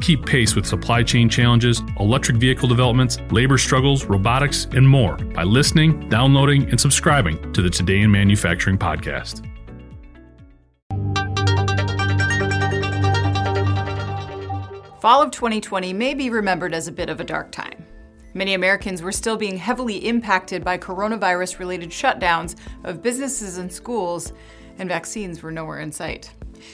Keep pace with supply chain challenges, electric vehicle developments, labor struggles, robotics, and more by listening, downloading, and subscribing to the Today in Manufacturing podcast. Fall of 2020 may be remembered as a bit of a dark time. Many Americans were still being heavily impacted by coronavirus related shutdowns of businesses and schools, and vaccines were nowhere in sight.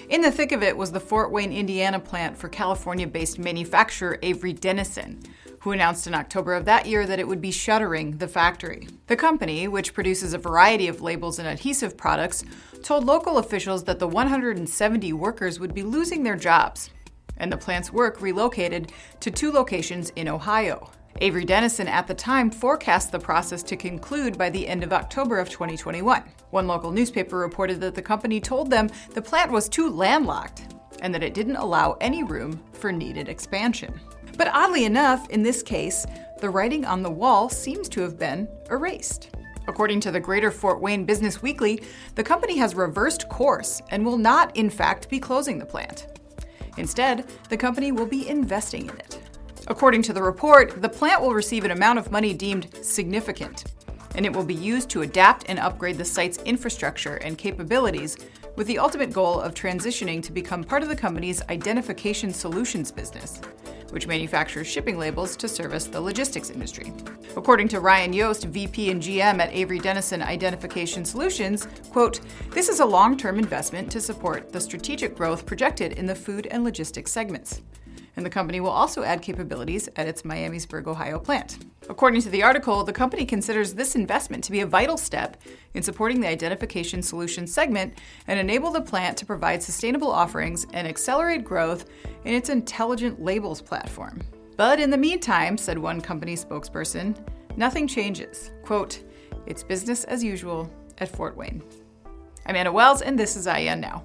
In the thick of it was the Fort Wayne, Indiana plant for California based manufacturer Avery Dennison, who announced in October of that year that it would be shuttering the factory. The company, which produces a variety of labels and adhesive products, told local officials that the 170 workers would be losing their jobs, and the plant's work relocated to two locations in Ohio. Avery Dennison at the time forecast the process to conclude by the end of October of 2021. One local newspaper reported that the company told them the plant was too landlocked and that it didn't allow any room for needed expansion. But oddly enough, in this case, the writing on the wall seems to have been erased. According to the Greater Fort Wayne Business Weekly, the company has reversed course and will not, in fact, be closing the plant. Instead, the company will be investing in it. According to the report, the plant will receive an amount of money deemed significant, and it will be used to adapt and upgrade the site's infrastructure and capabilities with the ultimate goal of transitioning to become part of the company's identification solutions business, which manufactures shipping labels to service the logistics industry. According to Ryan Yost, VP and GM at Avery Dennison Identification Solutions, quote, "This is a long-term investment to support the strategic growth projected in the food and logistics segments." And the company will also add capabilities at its Miamisburg, Ohio plant. According to the article, the company considers this investment to be a vital step in supporting the identification solutions segment and enable the plant to provide sustainable offerings and accelerate growth in its intelligent labels platform. But in the meantime, said one company spokesperson, nothing changes. Quote, it's business as usual at Fort Wayne. I'm Anna Wells, and this is IEN Now.